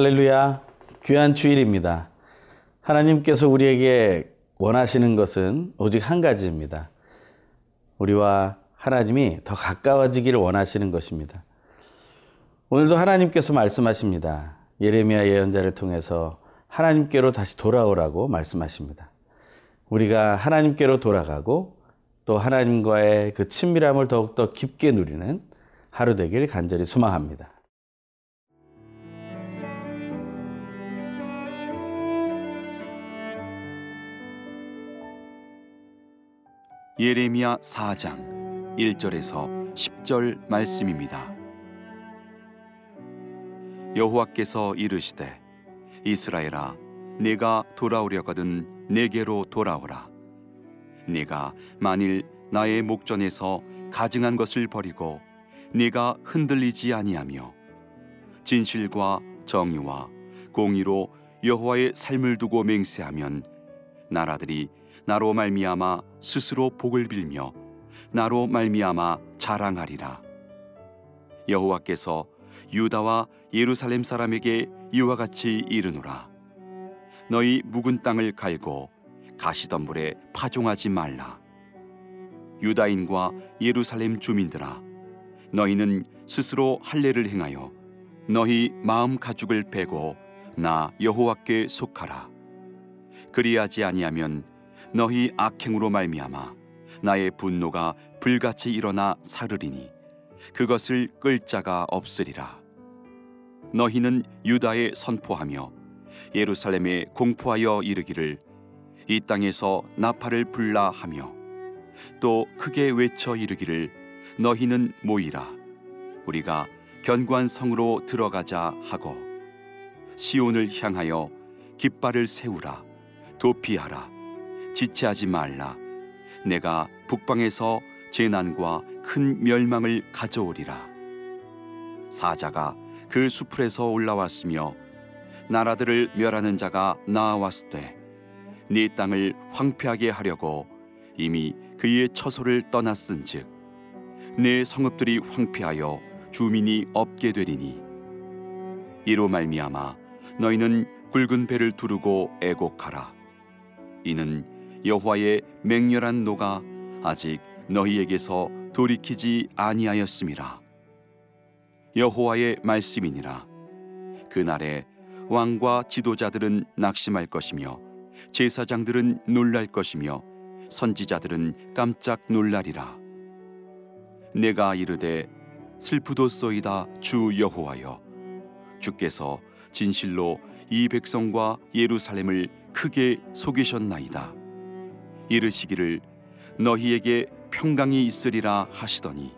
할렐루야. 귀한 주일입니다. 하나님께서 우리에게 원하시는 것은 오직 한 가지입니다. 우리와 하나님이 더 가까워지기를 원하시는 것입니다. 오늘도 하나님께서 말씀하십니다. 예레미야 예언자를 통해서 하나님께로 다시 돌아오라고 말씀하십니다. 우리가 하나님께로 돌아가고 또 하나님과의 그 친밀함을 더욱더 깊게 누리는 하루 되길 간절히 소망합니다. 예레미야 4장 1절에서 10절 말씀입니다. 여호와께서 이르시되 이스라엘아 내가 돌아오려거든 내게로 돌아오라 내가 만일 나의 목전에서 가증한 것을 버리고 네가 흔들리지 아니하며 진실과 정의와 공의로 여호와의 삶을 두고 맹세하면 나라들이 나로 말미암아 스스로 복을 빌며 나로 말미암아 자랑하리라. 여호와께서 유다와 예루살렘 사람에게 이와 같이 이르노라. 너희 묵은 땅을 갈고 가시덤불에 파종하지 말라. 유다인과 예루살렘 주민들아 너희는 스스로 할례를 행하여 너희 마음 가죽을 베고 나 여호와께 속하라. 그리하지 아니하면 너희 악행으로 말미암아 나의 분노가 불같이 일어나 사르리니 그것을 끌 자가 없으리라. 너희는 유다에 선포하며 예루살렘에 공포하여 이르기를 이 땅에서 나팔을 불라 하며 또 크게 외쳐 이르기를 너희는 모이라. 우리가 견고한 성으로 들어가자 하고 시온을 향하여 깃발을 세우라. 도피하라 지체하지 말라. 내가 북방에서 재난과 큰 멸망을 가져오리라. 사자가 그 수풀에서 올라왔으며 나라들을 멸하는 자가 나아왔을 때 네 땅을 황폐하게 하려고 이미 그의 처소를 떠났은즉 내 성읍들이 황폐하여 주민이 없게 되리니. 이로 말미암아 너희는 굵은 배를 두르고 애곡하라. 이는 여호와의 맹렬한 노가 아직 너희에게서 돌이키지 아니하였음이라 여호와의 말씀이니라. 그날에 왕과 지도자들은 낙심할 것이며 제사장들은 놀랄 것이며 선지자들은 깜짝 놀라리라. 내가 이르되 슬프도소이다 주 여호와여. 주께서 진실로 이 백성과 예루살렘을 크게 속이셨나이다 이르시기를 너희에게 평강이 있으리라 하시더니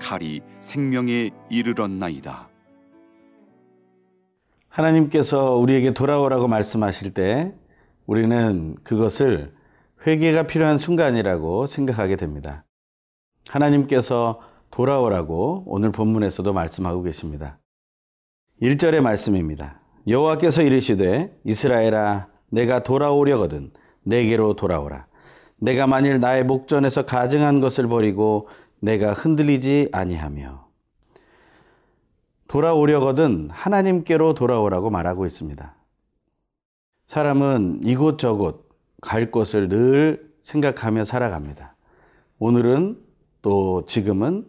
칼이 생명에 이르렀나이다. 하나님께서 우리에게 돌아오라고 말씀하실 때 우리는 그것을 회개가 필요한 순간이라고 생각하게 됩니다. 하나님께서 돌아오라고 오늘 본문에서도 말씀하고 계십니다. 1절의 말씀입니다. 여호와께서 이르시되 이스라엘아 내가 돌아오려거든 내게로 돌아오라. 내가 만일 나의 목전에서 가증한 것을 버리고 내가 흔들리지 아니하며 돌아오려거든 하나님께로 돌아오라고 말하고 있습니다. 사람은 이곳저곳 갈 곳을 늘 생각하며 살아갑니다. 오늘은 또 지금은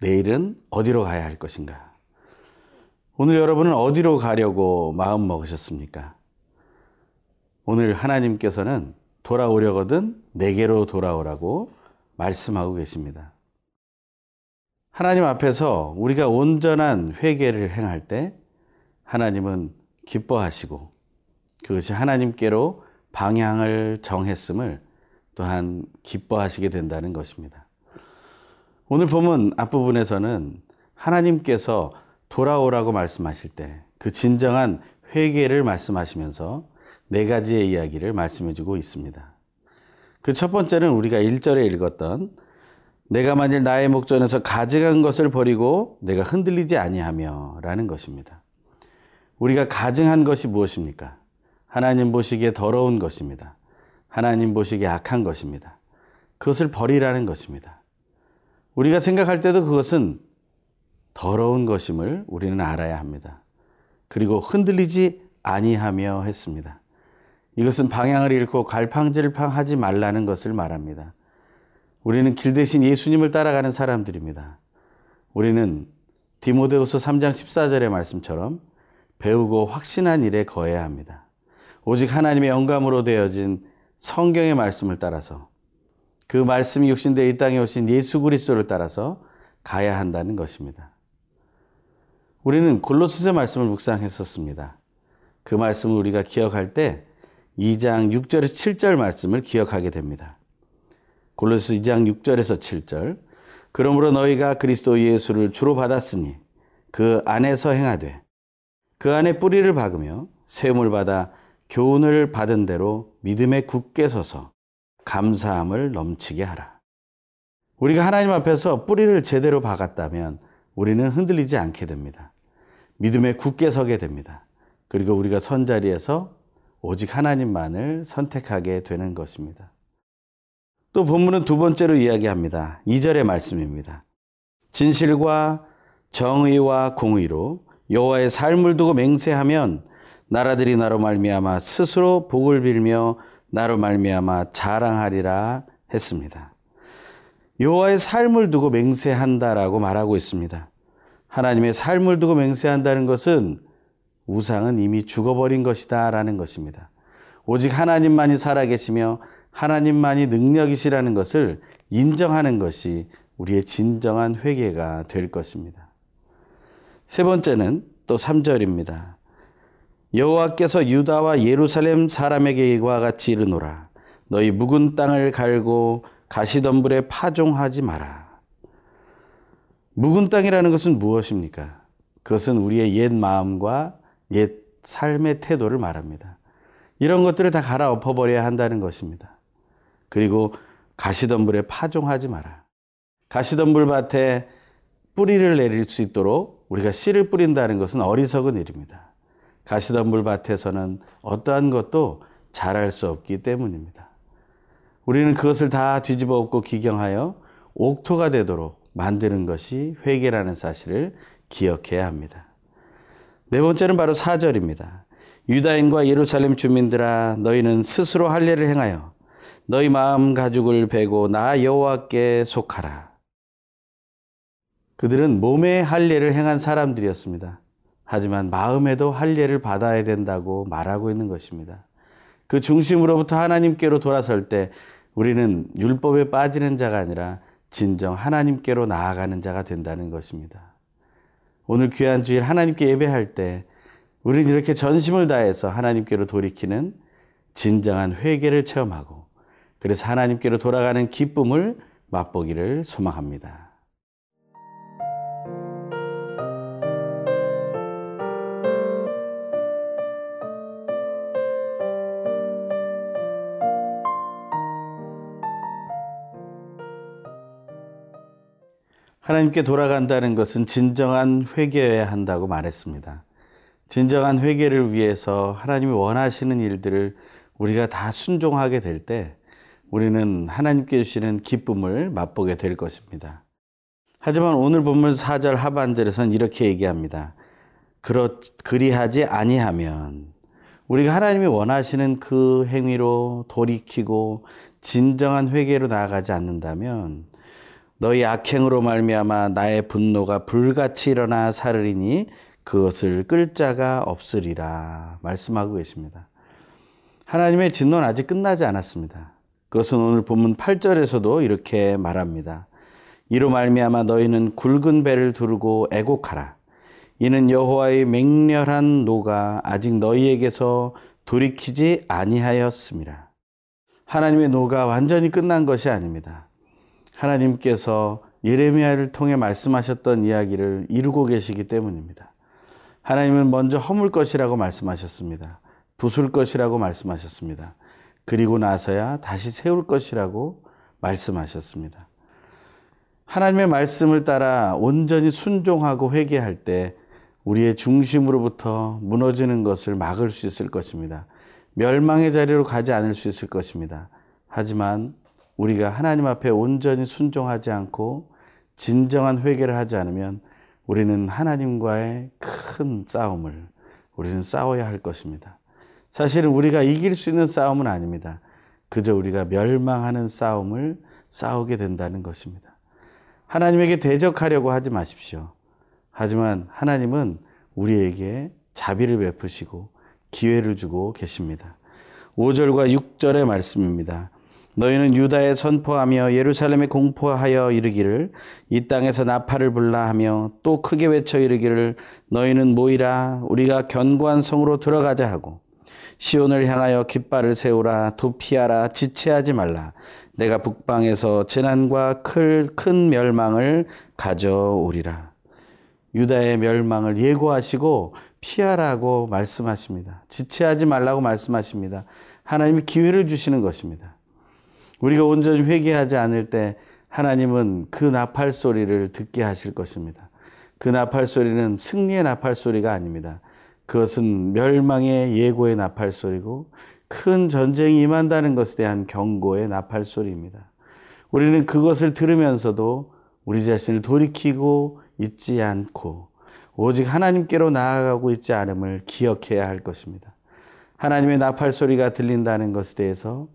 내일은 어디로 가야 할 것인가? 오늘 여러분은 어디로 가려고 마음 먹으셨습니까? 오늘 하나님께서는 돌아오려거든 내게로 돌아오라고 말씀하고 계십니다. 하나님 앞에서 우리가 온전한 회개를 행할 때 하나님은 기뻐하시고 그것이 하나님께로 방향을 정했음을 또한 기뻐하시게 된다는 것입니다. 오늘 보면 앞부분에서는 하나님께서 돌아오라고 말씀하실 때 그 진정한 회개를 말씀하시면서 네 가지의 이야기를 말씀해 주고 있습니다. 그 첫 번째는 우리가 1절에 읽었던 내가 만일 나의 목전에서 가증한 것을 버리고 내가 흔들리지 아니하며 라는 것입니다. 우리가 가증한 것이 무엇입니까? 하나님 보시기에 더러운 것입니다. 하나님 보시기에 악한 것입니다. 그것을 버리라는 것입니다. 우리가 생각할 때도 그것은 더러운 것임을 우리는 알아야 합니다. 그리고 흔들리지 아니하며 했습니다. 이것은 방향을 잃고 갈팡질팡하지 말라는 것을 말합니다. 우리는 길 대신 예수님을 따라가는 사람들입니다. 우리는 디모데후서 3장 14절의 말씀처럼 배우고 확신한 일에 거해야 합니다. 오직 하나님의 영감으로 되어진 성경의 말씀을 따라서 그 말씀이 육신되어 이 땅에 오신 예수 그리스도를 따라서 가야 한다는 것입니다. 우리는 골로새서 말씀을 묵상했었습니다. 그 말씀을 우리가 기억할 때 2장 6절에서 7절 말씀을 기억하게 됩니다. 골로새 2장 6절에서 7절 그러므로 너희가 그리스도 예수를 주로 받았으니 그 안에서 행하되 그 안에 뿌리를 박으며 세움을 받아 교훈을 받은 대로 믿음에 굳게 서서 감사함을 넘치게 하라. 우리가 하나님 앞에서 뿌리를 제대로 박았다면 우리는 흔들리지 않게 됩니다. 믿음에 굳게 서게 됩니다. 그리고 우리가 선 자리에서 오직 하나님만을 선택하게 되는 것입니다. 또 본문은 두 번째로 이야기합니다. 2절의 말씀입니다. 진실과 정의와 공의로 여호와의 삶을 두고 맹세하면 나라들이 나로 말미암아 스스로 복을 빌며 나로 말미암아 자랑하리라 했습니다. 여호와의 삶을 두고 맹세한다라고 말하고 있습니다. 하나님의 삶을 두고 맹세한다는 것은 우상은 이미 죽어버린 것이다 라는 것입니다. 오직 하나님만이 살아계시며 하나님만이 능력이시라는 것을 인정하는 것이 우리의 진정한 회개가 될 것입니다. 세 번째는 또 3절입니다. 여호와께서 유다와 예루살렘 사람에게 이와 같이 이르노라. 너희 묵은 땅을 갈고 가시덤불에 파종하지 마라. 묵은 땅이라는 것은 무엇입니까? 그것은 우리의 옛 마음과 옛 삶의 태도를 말합니다. 이런 것들을 다 갈아엎어 버려야 한다는 것입니다. 그리고 가시덤불에 파종하지 마라. 가시덤불 밭에 뿌리를 내릴 수 있도록 우리가 씨를 뿌린다는 것은 어리석은 일입니다. 가시덤불 밭에서는 어떠한 것도 자랄 수 없기 때문입니다. 우리는 그것을 다 뒤집어 엎고 기경하여 옥토가 되도록 만드는 것이 회개라는 사실을 기억해야 합니다. 네 번째는 바로 4절입니다. 유다인과 예루살렘 주민들아 너희는 스스로 할례를 행하여 너희 마음 가죽을 베고 나 여호와께 속하라. 그들은 몸에 할례를 행한 사람들이었습니다. 하지만 마음에도 할례를 받아야 된다고 말하고 있는 것입니다. 그 중심으로부터 하나님께로 돌아설 때 우리는 율법에 빠지는 자가 아니라 진정 하나님께로 나아가는 자가 된다는 것입니다. 오늘 귀한 주일 하나님께 예배할 때 우리는 이렇게 전심을 다해서 하나님께로 돌이키는 진정한 회개를 체험하고 그래서 하나님께로 돌아가는 기쁨을 맛보기를 소망합니다. 하나님께 돌아간다는 것은 진정한 회개여야 한다고 말했습니다. 진정한 회개를 위해서 하나님이 원하시는 일들을 우리가 다 순종하게 될 때 우리는 하나님께 주시는 기쁨을 맛보게 될 것입니다. 하지만 오늘 본문 4절 하반절에서는 이렇게 얘기합니다. 그렇, 그리하지 아니하면 우리가 하나님이 원하시는 그 행위로 돌이키고 진정한 회개로 나아가지 않는다면 너희 악행으로 말미암아 나의 분노가 불같이 일어나 사르리니 그것을 끌 자가 없으리라 말씀하고 계십니다. 하나님의 진노는 아직 끝나지 않았습니다. 그것은 오늘 본문 8절에서도 이렇게 말합니다. 이로 말미암아 너희는 굵은 배를 두르고 애곡하라. 이는 여호와의 맹렬한 노가 아직 너희에게서 돌이키지 아니하였습니다. 하나님의 노가 완전히 끝난 것이 아닙니다. 하나님께서 예레미야를 통해 말씀하셨던 이야기를 이루고 계시기 때문입니다. 하나님은 먼저 허물 것이라고 말씀하셨습니다. 부술 것이라고 말씀하셨습니다. 그리고 나서야 다시 세울 것이라고 말씀하셨습니다. 하나님의 말씀을 따라 온전히 순종하고 회개할 때 우리의 중심으로부터 무너지는 것을 막을 수 있을 것입니다. 멸망의 자리로 가지 않을 수 있을 것입니다. 하지만 우리가 하나님 앞에 온전히 순종하지 않고 진정한 회개를 하지 않으면 우리는 하나님과의 큰 싸움을 우리는 싸워야 할 것입니다. 사실은 우리가 이길 수 있는 싸움은 아닙니다. 그저 우리가 멸망하는 싸움을 싸우게 된다는 것입니다. 하나님에게 대적하려고 하지 마십시오. 하지만 하나님은 우리에게 자비를 베푸시고 기회를 주고 계십니다. 5절과 6절의 말씀입니다. 너희는 유다에 선포하며 예루살렘에 공포하여 이르기를 이 땅에서 나팔을 불라 하며 또 크게 외쳐 이르기를 너희는 모이라 우리가 견고한 성으로 들어가자 하고 시온을 향하여 깃발을 세우라 도피하라 지체하지 말라 내가 북방에서 재난과 큰 멸망을 가져오리라 유다의 멸망을 예고하시고 피하라고 말씀하십니다. 지체하지 말라고 말씀하십니다. 하나님이 기회를 주시는 것입니다. 우리가 온전히 회개하지 않을 때 하나님은 그 나팔 소리를 듣게 하실 것입니다. 그 나팔 소리는 승리의 나팔 소리가 아닙니다. 그것은 멸망의 예고의 나팔 소리고 큰 전쟁이 임한다는 것에 대한 경고의 나팔 소리입니다. 우리는 그것을 들으면서도 우리 자신을 돌이키고 있지 않고 오직 하나님께로 나아가고 있지 않음을 기억해야 할 것입니다. 하나님의 나팔 소리가 들린다는 것에 대해서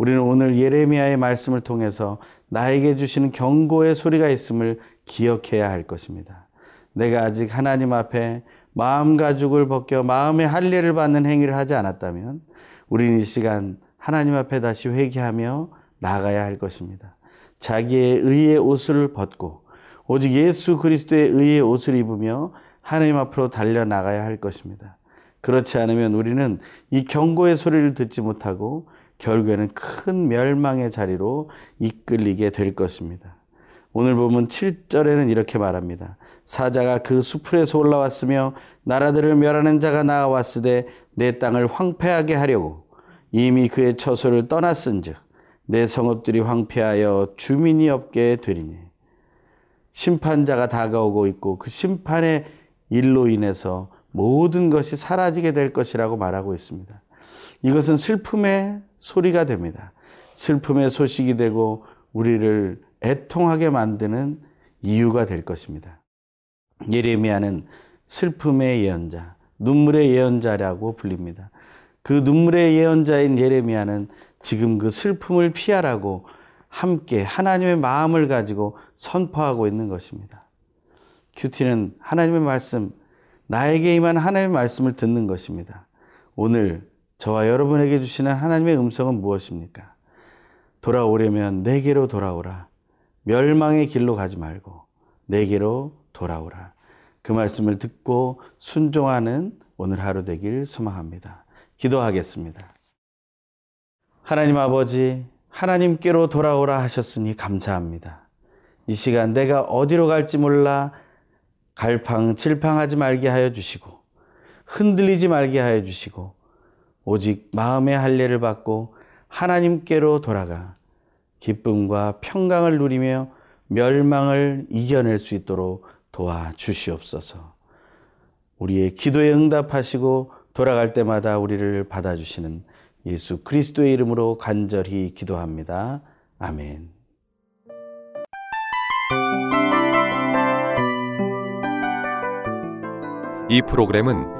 우리는 오늘 예레미야의 말씀을 통해서 나에게 주시는 경고의 소리가 있음을 기억해야 할 것입니다. 내가 아직 하나님 앞에 마음 가죽을 벗겨 마음의 할례를 받는 행위를 하지 않았다면 우리는 이 시간 하나님 앞에 다시 회개하며 나가야 할 것입니다. 자기의 의의 옷을 벗고 오직 예수 그리스도의 의의 옷을 입으며 하나님 앞으로 달려 나가야 할 것입니다. 그렇지 않으면 우리는 이 경고의 소리를 듣지 못하고 결국에는 큰 멸망의 자리로 이끌리게 될 것입니다. 오늘 보면 7절에는 이렇게 말합니다. 사자가 그 수풀에서 올라왔으며 나라들을 멸하는 자가 나와왔으되 내 땅을 황폐하게 하려고 이미 그의 처소를 떠났은즉 내 성읍들이 황폐하여 주민이 없게 되리니 심판자가 다가오고 있고 그 심판의 일로 인해서 모든 것이 사라지게 될 것이라고 말하고 있습니다. 이것은 슬픔의 소리가 됩니다. 슬픔의 소식이 되고 우리를 애통하게 만드는 이유가 될 것입니다. 예레미야는 슬픔의 예언자, 눈물의 예언자라고 불립니다. 그 눈물의 예언자인 예레미야는 지금 그 슬픔을 피하라고 함께 하나님의 마음을 가지고 선포하고 있는 것입니다. 큐티는 하나님의 말씀, 나에게 임한 하나님의 말씀을 듣는 것입니다. 오늘 저와 여러분에게 주시는 하나님의 음성은 무엇입니까? 돌아오려면 내게로 돌아오라. 멸망의 길로 가지 말고 내게로 돌아오라. 그 말씀을 듣고 순종하는 오늘 하루 되길 소망합니다. 기도하겠습니다. 하나님 아버지, 하나님께로 돌아오라 하셨으니 감사합니다. 이 시간 내가 어디로 갈지 몰라 갈팡질팡하지 말게 하여 주시고 흔들리지 말게 하여 주시고 오직 마음의 할례를 받고 하나님께로 돌아가 기쁨과 평강을 누리며 멸망을 이겨낼 수 있도록 도와 주시옵소서. 우리의 기도에 응답하시고 돌아갈 때마다 우리를 받아주시는 예수 그리스도의 이름으로 간절히 기도합니다. 아멘. 이 프로그램은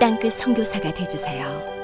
땅끝 성교사가 되주세요